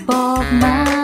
above my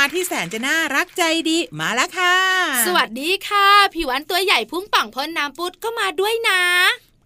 มาที่แสนจะน่ารักใจดีมาแล้วค่ะ สวัสดีค่ะพี่วันตัวใหญ่พุ่งป่องพ้นน้ำปุดก็มาด้วยนะ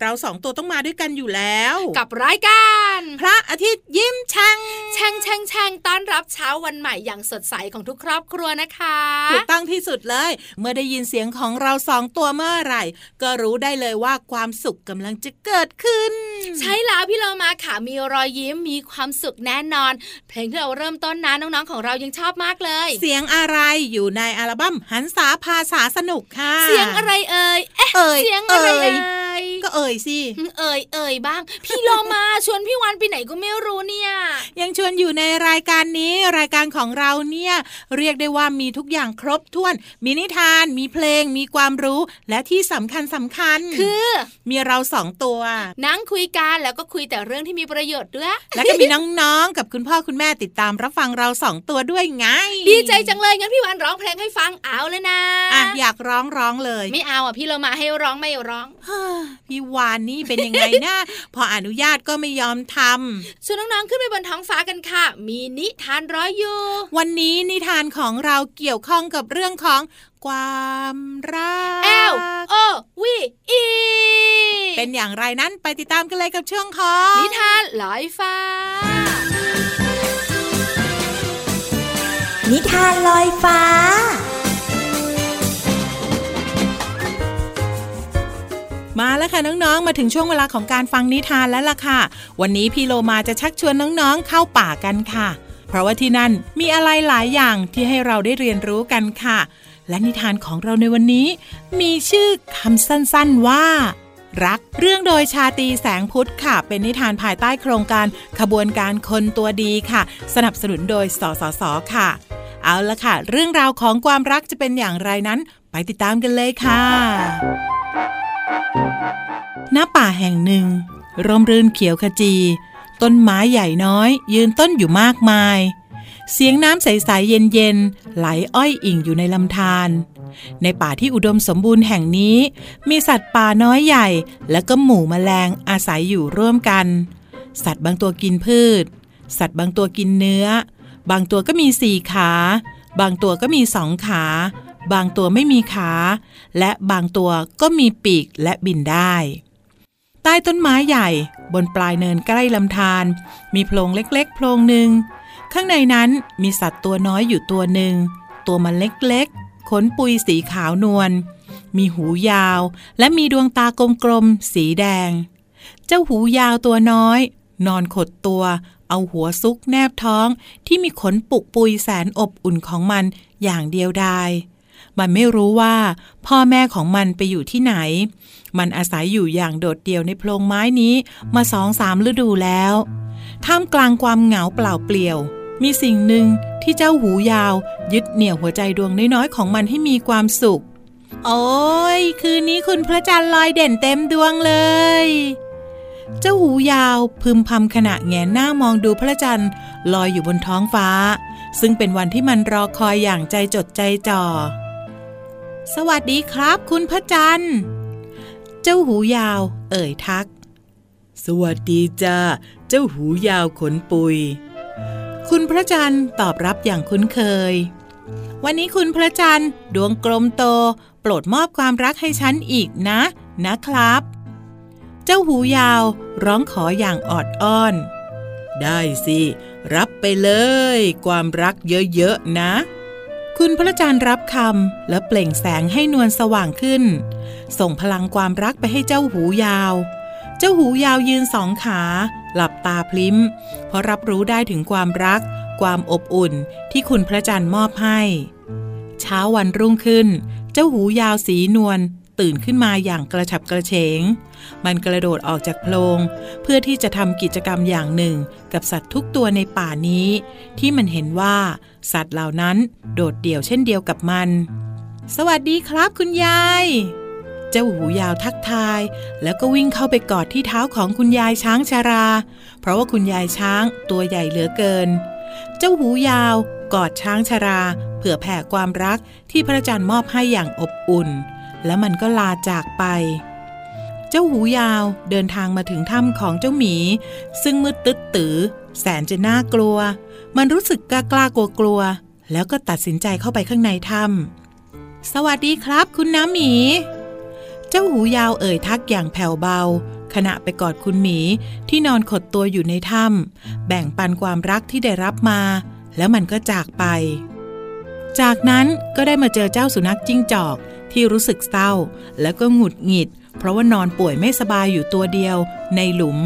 เราสองตัวต้องมาด้วยกันอยู่แล้ว กับรายการพระอาทิตย์ยิ้มช่างช่างช่างช่างต้อนรับเช้าวันใหม่อย่างสดใสของทุกครอบครัวนะคะถูกต้องที่สุดเลย เมื่อได้ยินเสียงของเราสองตัวเมื่อไหร่ ก็รู้ได้เลยว่าความสุขกำลังจะเกิดขึ้น ใช่แล้วพี่เรามาค่ะมีรอยยิ้มมีความสุขแน่นอน เพลงที่เราเริ่มต้นนะน้องๆของเรายังชอบมากเลย เสียงอะไรอยู่ในอัลบั้มหันษาภาษาสนุกค่ะ เสียงอะไรเอ่ยเอ่ยเสียงอะไรเอ่ย ก็เอ่ยสิเอ่ยเอ่ยบ้าง พี่โลมาชวนพี่วันไปไหนก็ไม่รู้เนี่ย ยังชวนอยู่ในรายการนี้ รายการของเราเนี่ยเรียกได้ว่ามีทุกอย่างครบถ้วน มีนิทาน มีเพลง มีความรู้ และที่สำคัญสำคัญ คือ มีเราสองตัว นั่งคุยกันแล้วก็คุยแต่เรื่องที่มีประโยชน์ด้วย แล้วก็มีน้องๆ กับคุณพ่อคุณแม่ติดตามรับฟังเราสองตัวด้วยไง ดีใจจังเลยงั้นพี่วันร้องเพลงให้ฟังเอาเลยนะอะอยากร้องร้องเลย ไม่เอาอะพี่เรามาให้ร้องไม่ร้องพี่วานนี่เป็นยังไงนะพออนุญาตก็ไม่ยอมทำชวนน้องๆขึ้นไปบนท้องฟ้ากันค่ะ มีนิทานร้อยอยู่วันนี้นิทานของเราเกี่ยวข้องกับเรื่องของความรักเอลโอวีอีเป็นอย่างไรนั้นไปติดตามกันเลยกับช่วงของนิทานลอยฟ้า นิทานลอยฟ้า มาแล้วค่ะน้องๆ มาถึงช่วงเวลาของการฟังนิทานแล้วล่ะค่ะ วันนี้พี่โลมาจะชักชวนน้องๆ เข้าป่ากันค่ะ เพราะว่าที่นั่นมีอะไรหลายอย่างที่ให้เราได้เรียนรู้กันค่ะ และนิทานของเราในวันนี้ มีชื่อคำสั้นๆว่า รัก เรื่องโดยชาตีแสงพุทธค่ะ เป็นนิทานภายใต้โครงการขบวนการคนตัวดีค่ะ สนับสนุนโดยสสสค่ะ เอาละค่ะ เรื่องราวของความรักจะเป็นอย่างไรนั้น ไปติดตามกันเลยค่ะ ณป่าแห่งหนึ่ง ร่มรื่นเขียวขจี ต้นไม้ใหญ่น้อย ยืนต้นอยู่มากมาย เสียงน้ำใสๆเย็นๆ ไหลอ้อยอิ่งอยู่ในลำธารในป่าที่อุดมสมบูรณ์แห่งนี้ มีสัตว์ป่าน้อยใหญ่ และก็หมู่แมลงอาศัยอยู่ร่วมกัน สัตว์บางตัวกินพืช สัตว์บางตัวกินเนื้อ บางตัวก็มีสี่ขา บางตัวก็มีสองขา บางตัวไม่มีขา และบางตัวก็มีปีกและบินได้ ใต้ต้นไม้ใหญ่บนปลายเนินใกล้ลำธารมีโพรงเล็กๆ โพรงหนึ่ง ข้างในนั้นมีสัตว์ตัวน้อยอยู่ตัวหนึ่ง ตัวมันเล็กๆ ขนปุยสีขาวนวล มีหูยาว และมีดวงตากลมๆ สีแดง เจ้าหูยาวตัวน้อย นอนขดตัวเอาหัวซุกแนบท้องที่มีขนปุกปุยแสนอบอุ่นของมันอย่างเดียวดาย มันไม่รู้ว่าพ่อแม่ของมันไปอยู่ที่ไหน มันอาศัยอยู่อย่างโดดเดี่ยวในโพรงไม้นี้มาสองสามฤดูแล้ว ท่ามกลางความเหงาเปล่าเปลี่ยว มีสิ่งหนึ่งที่เจ้าหูยาว ยึดเหนี่ยวหัวใจดวงน้อยๆของมันให้มีความสุข โอ้ยคืนนี้คุณพระจันทร์ลอยเด่นเต็มดวงเลยเจ้าหูยาวพึมพำขณะแงนหน้ามองดูพระจันทร์ลอยอยู่บนท้องฟ้า ซึ่งเป็นวันที่มันรอคอยอย่างใจจดใจจ่อ สวัสดีครับ คุณพระจันทร์ เจ้าหูยาว เอ่ยทัก สวัสดีจ้าเจ้าหูยาวขนปุย คุณพระจันทร์ตอบรับอย่างคุ้นเคย วันนี้คุณพระจันทร์ดวงกลมโต โปรดมอบความรักให้ฉันอีกนะ นะครับ เจ้าหูยาวร้องขออย่างออดอ้อน ได้สิ รับไปเลย ความรักเยอะๆนะ คุณพระจันทร์รับคำแล้วเปล่งแสงให้นวลสว่างขึ้น ส่งพลังความรักไปให้เจ้าหูยาว เจ้าหูยาวยืนสองขา หลับตาพลิ้ม เพราะรับรู้ได้ถึงความรัก ความอบอุ่นที่คุณพระจันทร์มอบให้ เช้าวันรุ่งขึ้น เจ้าหูยาวสีนวล ตื่นขึ้นมาอย่างกระฉับกระเฉง มันกระโดดออกจากโพรง เพื่อที่จะทำกิจกรรมอย่างหนึ่ง กับสัตว์ทุกตัวในป่านี้ ที่มันเห็นว่า สัตว์เหล่านั้นโดดเดี่ยวเช่นเดียวกับมัน สวัสดีครับคุณยายเจ้าหูยาวทักทาย แล้วก็วิ่งเข้าไปกอดที่เท้าของคุณยายช้างชารา เพราะว่าคุณยายช้างตัวใหญ่เหลือเกิน เจ้าหูยาวกอดช้างชารา เผื่อแผ่ความรักที่พระจันทร์มอบให้อย่างอบอุ่น แล้วมันก็ลาจากไป เจ้าหูยาวเดินทางมาถึงถ้ำของเจ้าหมี ซึ่งมืดตึ๊ดตือ แสนจะน่ากลัว มันรู้สึกกล้ากลัวกลัว แล้วก็ตัดสินใจเข้าไปข้างในถ้ำสวัสดีครับคุณน้ำหมี เจ้าหูยาวเอ่ยทักอย่างแผ่วเบาขณะไปกอดคุณหมีที่นอนขดตัวอยู่ในถ้ำแบ่งปันความรักที่ได้รับมา แล้วมันก็จากไป จากนั้นก็ได้มาเจอเจ้าสุนัขจิ้งจอก ที่รู้สึกเศร้า แล้วก็หงุดหงิด เพราะว่านอนป่วยไม่สบายอยู่ตัวเดียว ในหลุม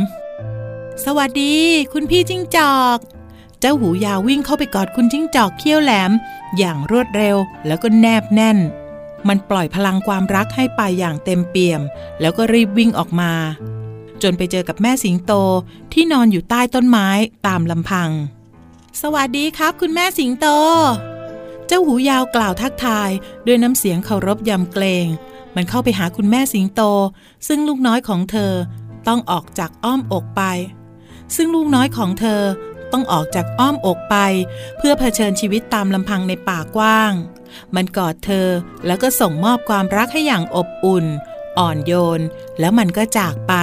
สวัสดี คุณพี่จิ้งจอก เจ้าหูยาววิ่งเข้าไปกอดคุณจิ้งจอกเขี้ยวแหลม อย่างรวดเร็วแล้วก็แนบแน่น มันปล่อยพลังความรักให้ไปอย่างเต็มเปี่ยม แล้วก็รีบวิ่งออกมา จนไปเจอกับแม่สิงโตที่นอนอยู่ใต้ต้นไม้ตามลำพัง สวัสดีครับ คุณแม่สิงโต เจ้าหูยาวกล่าวทักทายด้วยน้ำเสียงเคารพยำเกรง มันเข้าไปหาคุณแม่สิงโต ซึ่งลูกน้อยของเธอต้องออกจากอ้อมอกไป ซึ่งลูกน้อยของเธอต้องออกจากอ้อมอกไป เพื่อเผชิญชีวิตตามลำพังในป่ากว้าง มันกอดเธอแล้วก็ส่งมอบความรักให้อย่างอบอุ่น อ่อนโยน แล้วมันก็จากไป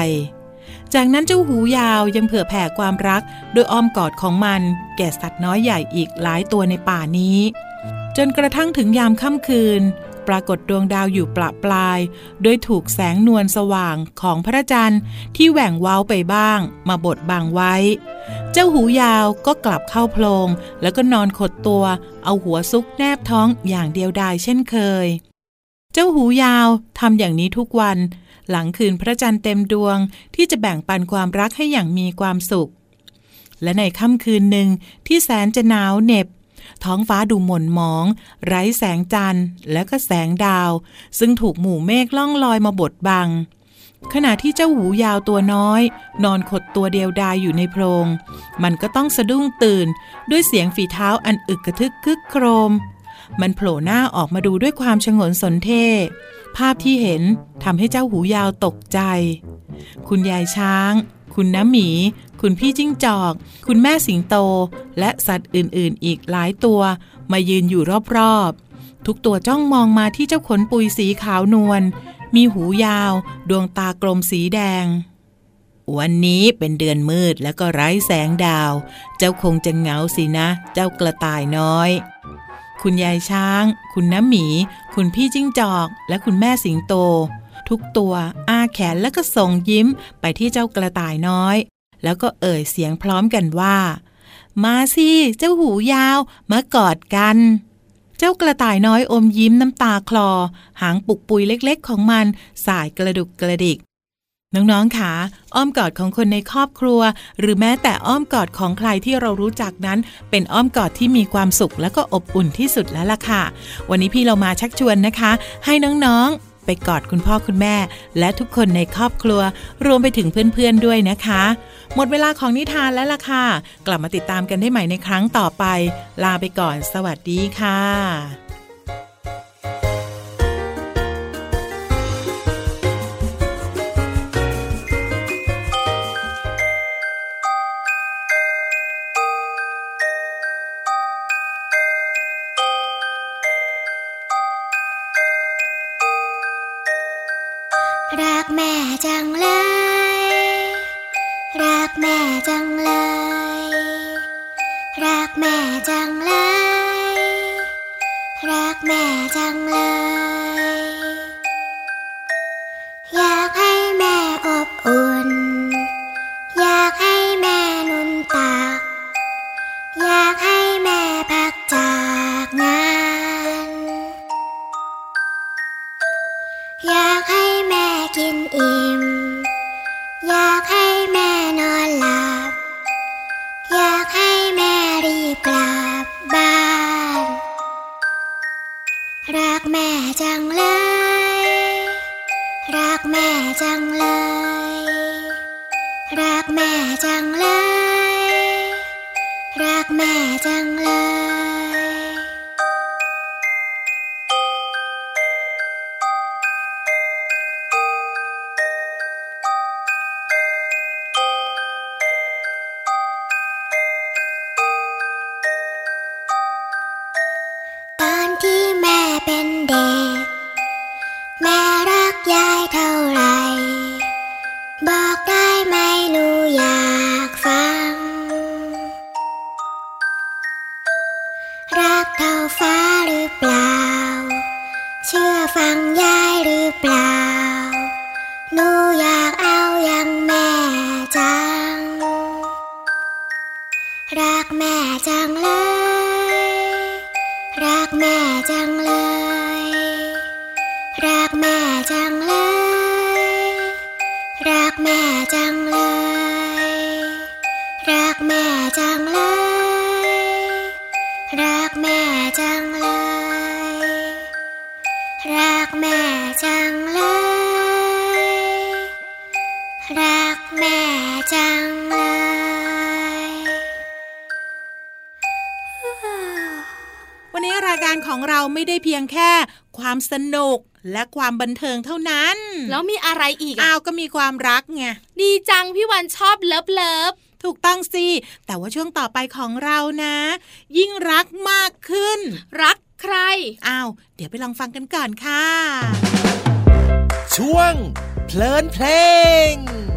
จากนั้นเจ้าหูยาวยังเผื่อแผ่ความรักโดยอ้อมกอดของมัน แก่สัตว์น้อยใหญ่อีกหลายตัวในป่านี้ จนกระทั่งถึงยามค่ำคืน ปรากฏดวงดาวอยู่ประปลายโดยถูกแสงนวลสว่างของพระจันทร์ที่แหว่งเว้าไปบ้าง มาบดบังไว้ เจ้าหูยาวก็กลับเข้าโพรงแล้วก็นอนขดตัว เอาหัวซุกแนบท้องอย่างเดียวดายเช่นเคย เจ้าหูยาวทำอย่างนี้ทุกวัน หลังคืนพระจันทร์เต็มดวงที่จะแบ่งปันความรักให้อย่างมีความสุข และในค่ำคืนหนึ่งที่แสนจะหนาวเหน็บ ท้องฟ้าดูหม่นหมอง ไร้แสงจันทร์ และก็แสงดาว ซึ่งถูกหมู่เมฆล่องลอยมาบดบัง ขณะที่เจ้าหูยาวตัวน้อย นอนขดตัวเดียวดายอยู่ในโพรง มันก็ต้องสะดุ้งตื่น ด้วยเสียงฝีเท้าอันอึกกระทึกคึกโครม มันโผล่หน้าออกมาดูด้วยความชงนสนเท่ภาพที่เห็นทำให้เจ้าหูยาวตกใจ คุณยายช้าง คุณน้ำหมี คุณพี่จิ้งจอก คุณแม่สิงโต และสัตว์อื่นๆ อีกหลายตัว มายืนอยู่รอบๆ ทุกตัวจ้องมองมาที่เจ้าขนปุยสีขาวนวล มีหูยาว ดวงตากลมสีแดง วันนี้เป็นเดือนมืดแล้วก็ไร้แสงดาว เจ้าคงจะเหงาสินะ เจ้ากระต่ายน้อยคุณยายช้าง คุณน้ำหมี คุณพี่จิ้งจอก และคุณแม่สิงโต ทุกตัว อ้าแขนแล้วก็ส่งยิ้มไปที่เจ้ากระต่ายน้อย แล้วก็เอ่ยเสียงพร้อมกันว่า มาสิเจ้าหูยาว มากอดกัน เจ้ากระต่ายน้อยอมยิ้มน้ำตาคลอ หางปุกปุยเล็กๆ ของมันสายกระดุกกระดิกน้องๆค่ะอ้อมกอดของคนในครอบครัว หรือแม้แต่อ้อมกอดของใครที่เรารู้จักนั้น เป็นอ้อมกอดที่มีความสุขและก็อบอุ่นที่สุดแล้วล่ะค่ะ วันนี้พี่เรามาชักชวนนะคะ ให้น้องๆ ไปกอดคุณพ่อคุณแม่ และทุกคนในครอบครัว รวมไปถึงเพื่อนๆด้วยนะคะ หมดเวลาของนิทานแล้วล่ะค่ะ กลับมาติดตามกันได้ใหม่ในครั้งต่อไป ลาไปก่อน สวัสดีค่ะ รักแม่จังเลย รักแม่จังเลย รักแม่จังเลย รักแม่จังเลย จังเลย รักแม่จังเลย รักแม่จังเลย รักแม่จังเลย รักแม่จังเลย รักแม่จังเลย รักแม่จังเลย รักแม่จังเลยวันนี้รายการของเราไม่ได้เพียงแค่ความสนุก และความบันเทิงเท่านั้น แล้วมีอะไรอีกอ้าวก็มีความรักไงดีจังพี่วันชอบ love love ถูกต้องสิ แต่ว่าช่วงต่อไปของเรานะ ยิ่งรักมากขึ้น รักใคร อ้าว เดี๋ยวไปลองฟังกันก่อนค่ะ ช่วงเพลินเพลง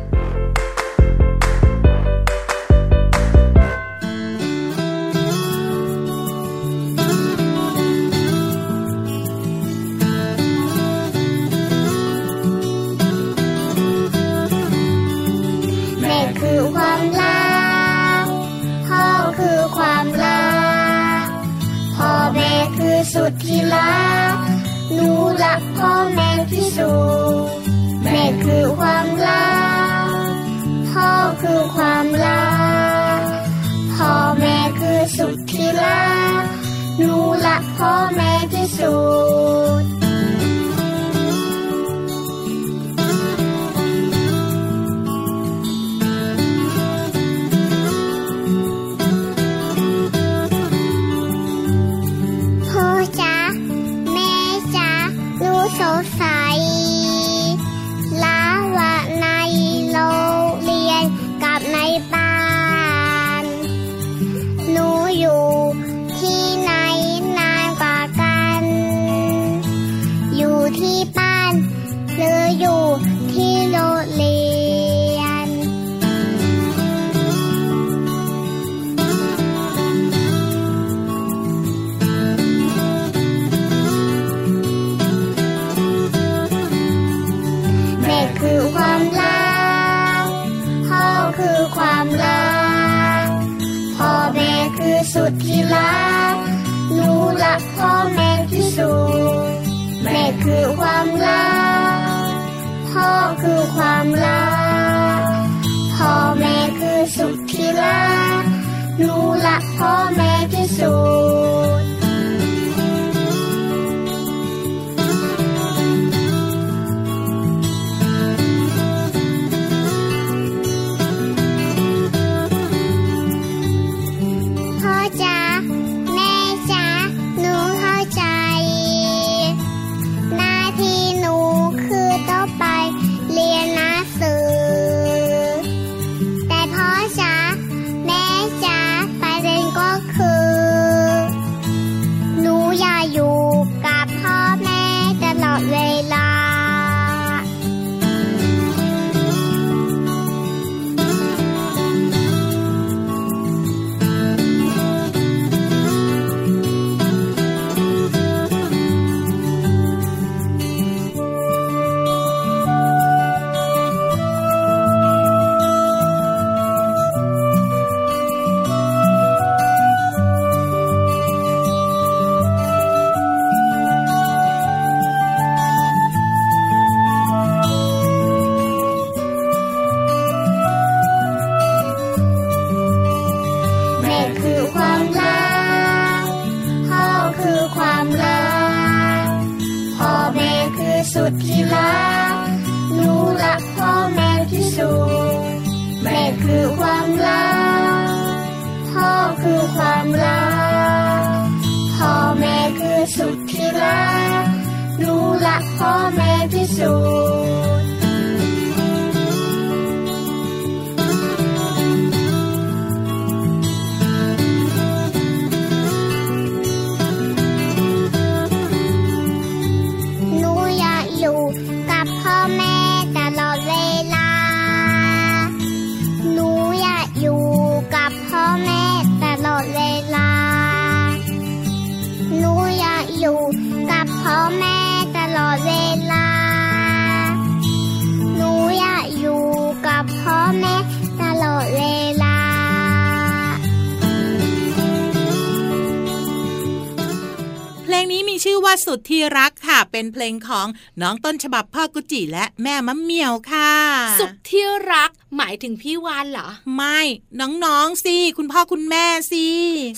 กับพ่อแม่ งนี้มีชื่อว่าสุดที่รักค่ะ เป็นเพลงของน้องต้นฉบับพ่อกุจิและแม่มะเหมียวค่ะ สุดที่รักหมายถึงพี่วานเหรอ ไม่ น้องๆสิคุณพ่อคุณแม่สิ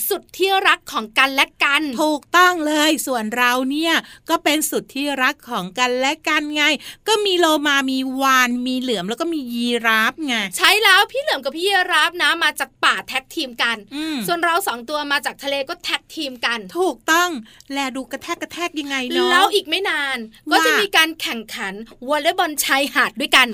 สุดที่รักของกันและกัน ถูกต้องเลยส่วนเราเนี่ยก็เป็นสุดที่รักของกันและกันไง ก็มีโลมามีวานมีเหลือมแล้วก็มียีราฟไงใช้แล้วพี่เหลือมกับพี่ยีรับนะมาจากป่าแท็กทีมกันอืมส่วนเราสองตัวมาจากทะเลก็แท็กทีมกัน ถูกต้องแลดูกระแทกกระแทกยังไงเนาะแล้วอีกไม่นาน ก็ว่าจะมีการแข่งขันวอลเลย์บอลชายหาดด้วยกัน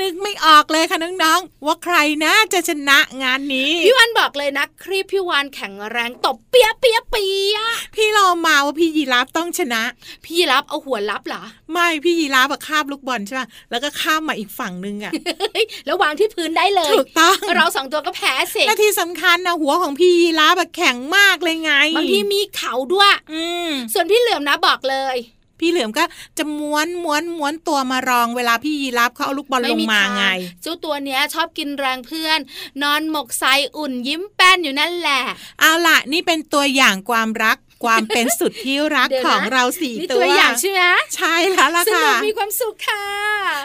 นึกไม่ออกเลยค่ะน้องๆว่าใครนะจะชนะงานนี้พี่วันบอกเลยนะครีบพี่วานแข็งแรงตบเปียะเปียะเปียะพี่เรามาว่าพี่ยีราฟต้องชนะ พี่รับเอาหัวรับเหรอไม่พี่ยีราฟอะคาบลูกบอลใช่ป่ะแล้วก็ข้ามมาอีกฝั่งนึงอะเฮ้ยแล้ววางที่พื้นได้เลยถูกต้องเราสองตัวก็แพ้เสร็จและที่สำคัญนะหัวของพี่ยีราฟอะแข็งมากเลยไงบางทีมีเขาด้วย อืมส่วนพี่เหลือมนะบอกเลย พี่เหลือมก็จะม้วนม้วนม้วนตัวมารองเวลาพี่ยีราฟเขาเอาลูกบอลลงมาทไง เจ้าตัวเนี้ยชอบกินแรงเพื่อน นอนหมกใสอุ่นยิ้มแป้นอยู่นั่นแหละ เอาล่ะ นี่เป็นตัวอย่างความรักความเป็นสุดที่รักเดี๋ยวนะของเราสี่นี่ตัตัววอย่างใช่ไหมใช่แล้วล่ะสค่ะนุกมีความสุขค่ะ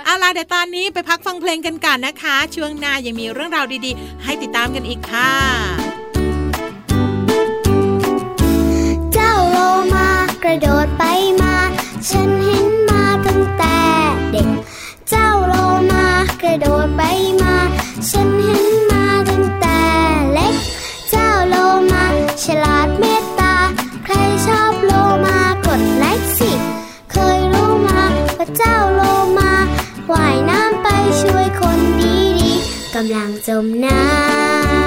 เอาล่ะเดี๋ยวตอนนี้ไปพักฟังเพลงกันก่อนนะคะ ช่วงหน้ายังมีเรื่องราวดีๆ ให้ติดตามกันอีกค่ะ มากระโดดไปมา ฉันเห็นมาตั้งแต่เด็ก เจ้าโลมากระโดดไปมา ฉันเห็นมาตั้งแต่เล็ก เจ้าโลมาฉลาดเมตตา ใครชอบโลมากดไลค์สิ เคยรู้มาว่าเจ้าโลมาว่ายน้ำไปช่วยคนดีๆกำลังจมน้ำ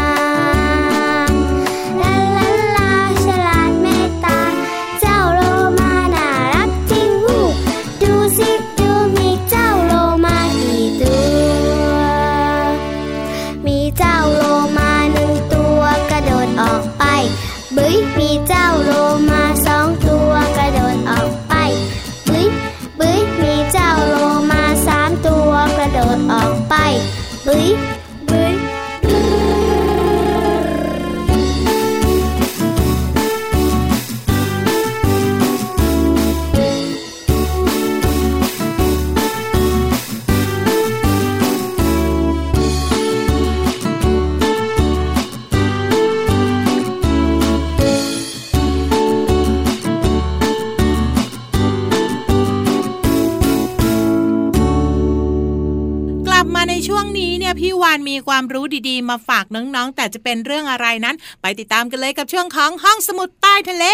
ความรู้ดีๆ มาฝากน้องๆ แต่จะเป็นเรื่องอะไรนั้น ไปติดตามกันเลยกับช่วงของห้องสมุดใต้ทะเล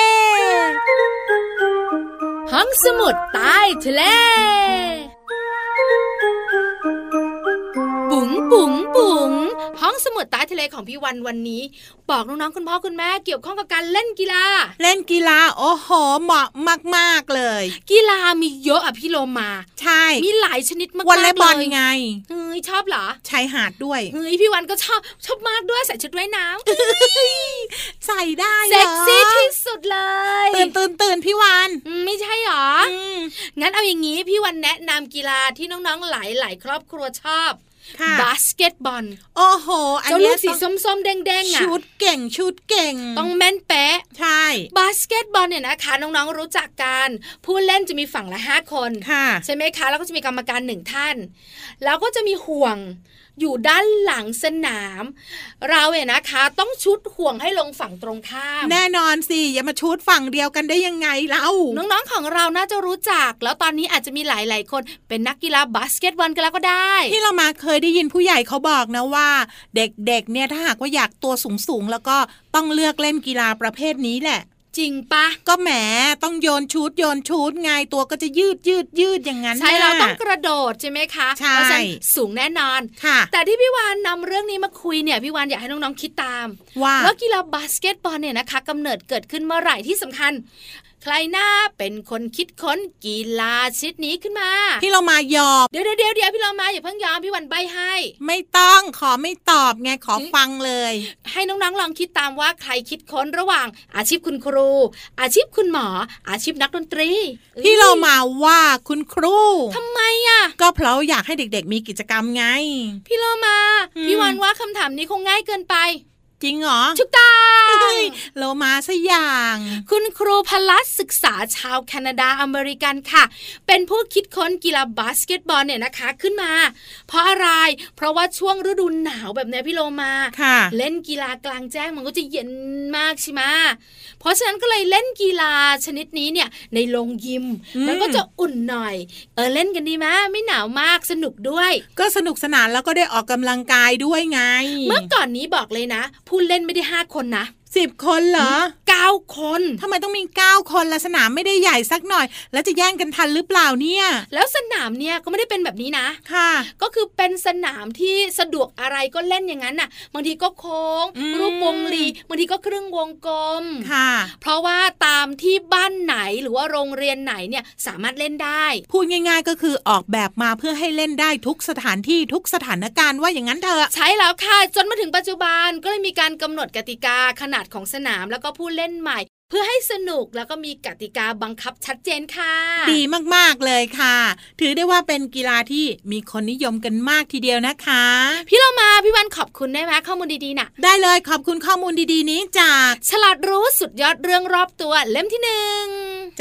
ห้องสมุดใต้ทะเล บุ๋งบุ๋งบุ๋งห้องสมุดใต้ทะเลของพี่วันวันนี้ บอกน้องๆคุณพ่อคุณแม่เกี่ยวข้องกับการเล่นกีฬา เล่นกีฬาโอ้โหเหมาะมาก ๆเลย กีฬามีเยอะอะพี่โลมา ใช่ มีหลายชนิดมากๆวอลเลย์บอลเลยไงเฮ้ยชอบเหรอชายหาดด้วยเฮ้ยพี่วันก็ชอบชอบมากด้วยใส่ชุดว่ายน้ำใส่ได้เหรอเซ็กซี่ที่สุดเลยตื่นตื่นตื่นพี่วานอืมไม่ใช่หรออืมงั้นเอาอย่างนี้พี่วันแนะนำกีฬาที่น้องๆหลายๆครอบครัวชอบค่ะ บาสเกตบอลโอ้โหอันเจ้าลูกเนี้ยสีต้องส้มๆแดงๆอะชู้ตเก่งชู้ตเก่ง ต้องแม่นเป๊ะใช่บาสเกตบอลเนี่ยนะคะน้องๆรู้จักกันผู้เล่นจะมีฝั่งละห้าคนค่ะใช่ไหมคะ แล้วก็จะมีกรรมการหนึ่งท่าน แล้วก็จะมีห่วง อยู่ด้านหลังสนาม เราเนี่ยนะคะ ต้องชุดห่วงให้ลงฝั่งตรงข้าม แน่นอนสิอย่ามาชุดฝั่งเดียวกันได้ยังไงเล่าน้องๆของเราน่าจะรู้จัก แล้วตอนนี้อาจจะมีหลายๆคนเป็นนักกีฬาบาสเกตบอลกันแล้วก็ได้ ที่เรามาเคยได้ยินผู้ใหญ่เขาบอกนะว่า เด็กๆเนี่ยถ้าหากว่าอยากตัวสูงๆแล้วก็ต้องเลือกเล่นกีฬาประเภทนี้แหละ จริงปะก็แหมต้องโยนชู้ตโยนชู้ตไงตัวก็จะยืดยืดยืดอย่างนั้นใช่เราน่ะต้องกระโดดใช่ไหมคะใช่เพราะฉะนั้นสูงแน่นอนค่ะ แต่ที่พี่วานนำเรื่องนี้มาคุยเนี่ยพี่วานอยากให้น้องๆคิดตามว่าว่ากีฬาบาสเกตบอลเนี่ยนะคะกำเนิดเกิดขึ้นเมื่อไหร่ที่สำคัญ ใครน้าเป็นคนคิดค้นกีฬาชนิดนี้ขึ้นมาที่เรามายอบเดี๋ยวเดี๋ยวเดี๋ยวเดี๋ยวพี่เรามาอย่าเพิ่งยอมพี่วันใบ้ให้ ไม่ต้องขอไม่ตอบไงขอฟังเลย ให้น้องๆลองคิดตามว่าใครคิดค้นระหว่าง อาชีพคุณครู อาชีพคุณหมอ อาชีพนักดนตรีที่เรามาว่าคุณครูทำไมอะ ก็เพราะอยากให้เด็กๆ มีกิจกรรมไง พี่เรามาอืมพี่วันว่าคำถามนี้คงง่ายเกินไป จริงเหรอชุกตาโลมาสอย่าง คุณครูพลัสศึกษาชาวแคนาดาอเมริกันค่ะ เป็นผู้คิดค้นกีฬาบาสเกตบอลเนี่ยนะคะขึ้นมา เพราะอะไร เพราะว่าช่วงฤดูหนาวแบบนี้พี่โลมาเล่นกีฬากลางแจ้งมันก็จะเย็นมากใช่ไหมเพราะฉะนั้นก็เลยเล่นกีฬาชนิดนี้เนี่ยในโรงยิมมันก็จะอุ่นหน่อย เออเล่นกันดีไหมไม่หนาวมากสนุกด้วย ก็สนุกสนานแล้วก็ได้ออกกำลังกายด้วยไง เมื่อก่อนนี้บอกเลยนะผู้เล่นไม่ได้ห้าคนนะ สิบคนเหรอเก้าคนทำไมต้องมีเก้าคนละสนามไม่ได้ใหญ่สักหน่อย แล้วจะแย่งกันทันหรือเปล่าเนี่ย แล้วสนามเนี่ยก็ไม่ได้เป็นแบบนี้นะค่ะ ก็คือเป็นสนามที่สะดวกอะไรก็เล่นอย่างนั้นน่ะบางทีก็โค้ง รูปวงรีบางทีก็ครึ่งวงกลมค่ะ เพราะว่าตามที่บ้านไหนหรือว่าโรงเรียนไหนเนี่ยสามารถเล่นได้ พูดง่าย ๆ ก็คือออกแบบมาเพื่อให้เล่นได้ทุกสถานที่ทุกสถานการณ์ว่าอย่างนั้นเถอะใช่แล้วค่ะจนมาถึงปัจจุบันก็เลยมีการกำหนดกติกาขนาดของสนามแล้วก็ผู้เล่นใหม่ เพื่อให้สนุกแล้วก็มีกติกาบังคับชัดเจนค่ะ ดีมากๆเลยค่ะ ถือได้ว่าเป็นกีฬาที่มีคนนิยมกันมากทีเดียวนะคะ พี่เรามาพี่วันขอบคุณได้ไหมข้อมูลดีๆนะ่ะ ได้เลยขอบคุณข้อมูลดีๆนี้จาก ฉลาดรู้สุดยอดเรื่องรอบตัวเล่มที่หนึ่ง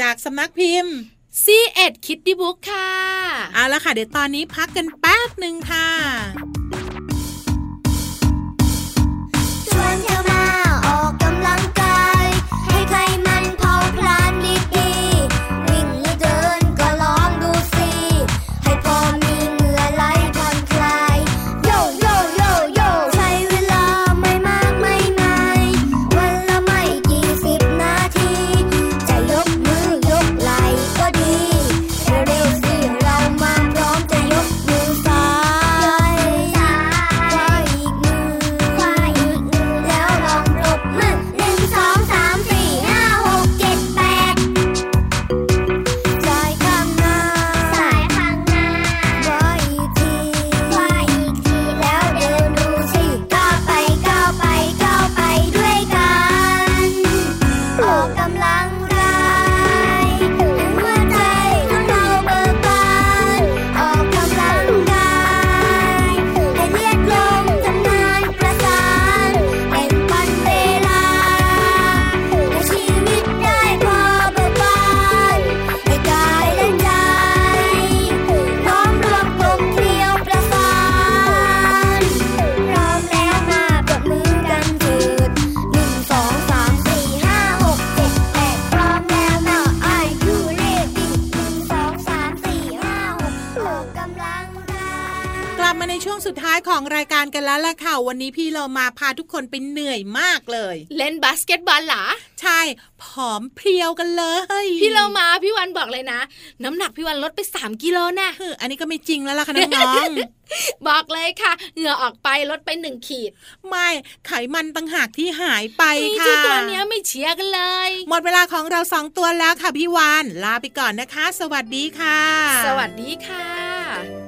จากสำนักพิมพ์ซีเอ็ดคิดดิบุ๊กค่ะ เอาละค่ะ เดี๋ยวตอนนี้พักกันแป๊บหนึ่งค่ะ แล้วล่ะค่ะ วันนี้พี่เรามาพาทุกคนไปเหนื่อยมากเลย เล่นบาสเกตบอลเหรอใช่ผอมเพรียวกันเลย พี่เรามาพี่วันบอกเลยนะ น้ำหนักพี่วันลดไป 3กิโลนะอันนี้ก็ไม่จริงแล้วล่ะค่ะน้องบอกเลยค่ะ เหงื่อออกไปลดไปหนึ่งขีด ไม่ไขมันต่างหากที่หายไปค่ะตัวเนี้ยไม่เชียร์กันเลย หมดเวลาของเราสองตัวแล้วค่ะพี่วานลาไปก่อนนะคะ สวัสดีค่ะ สวัสดีค่ะ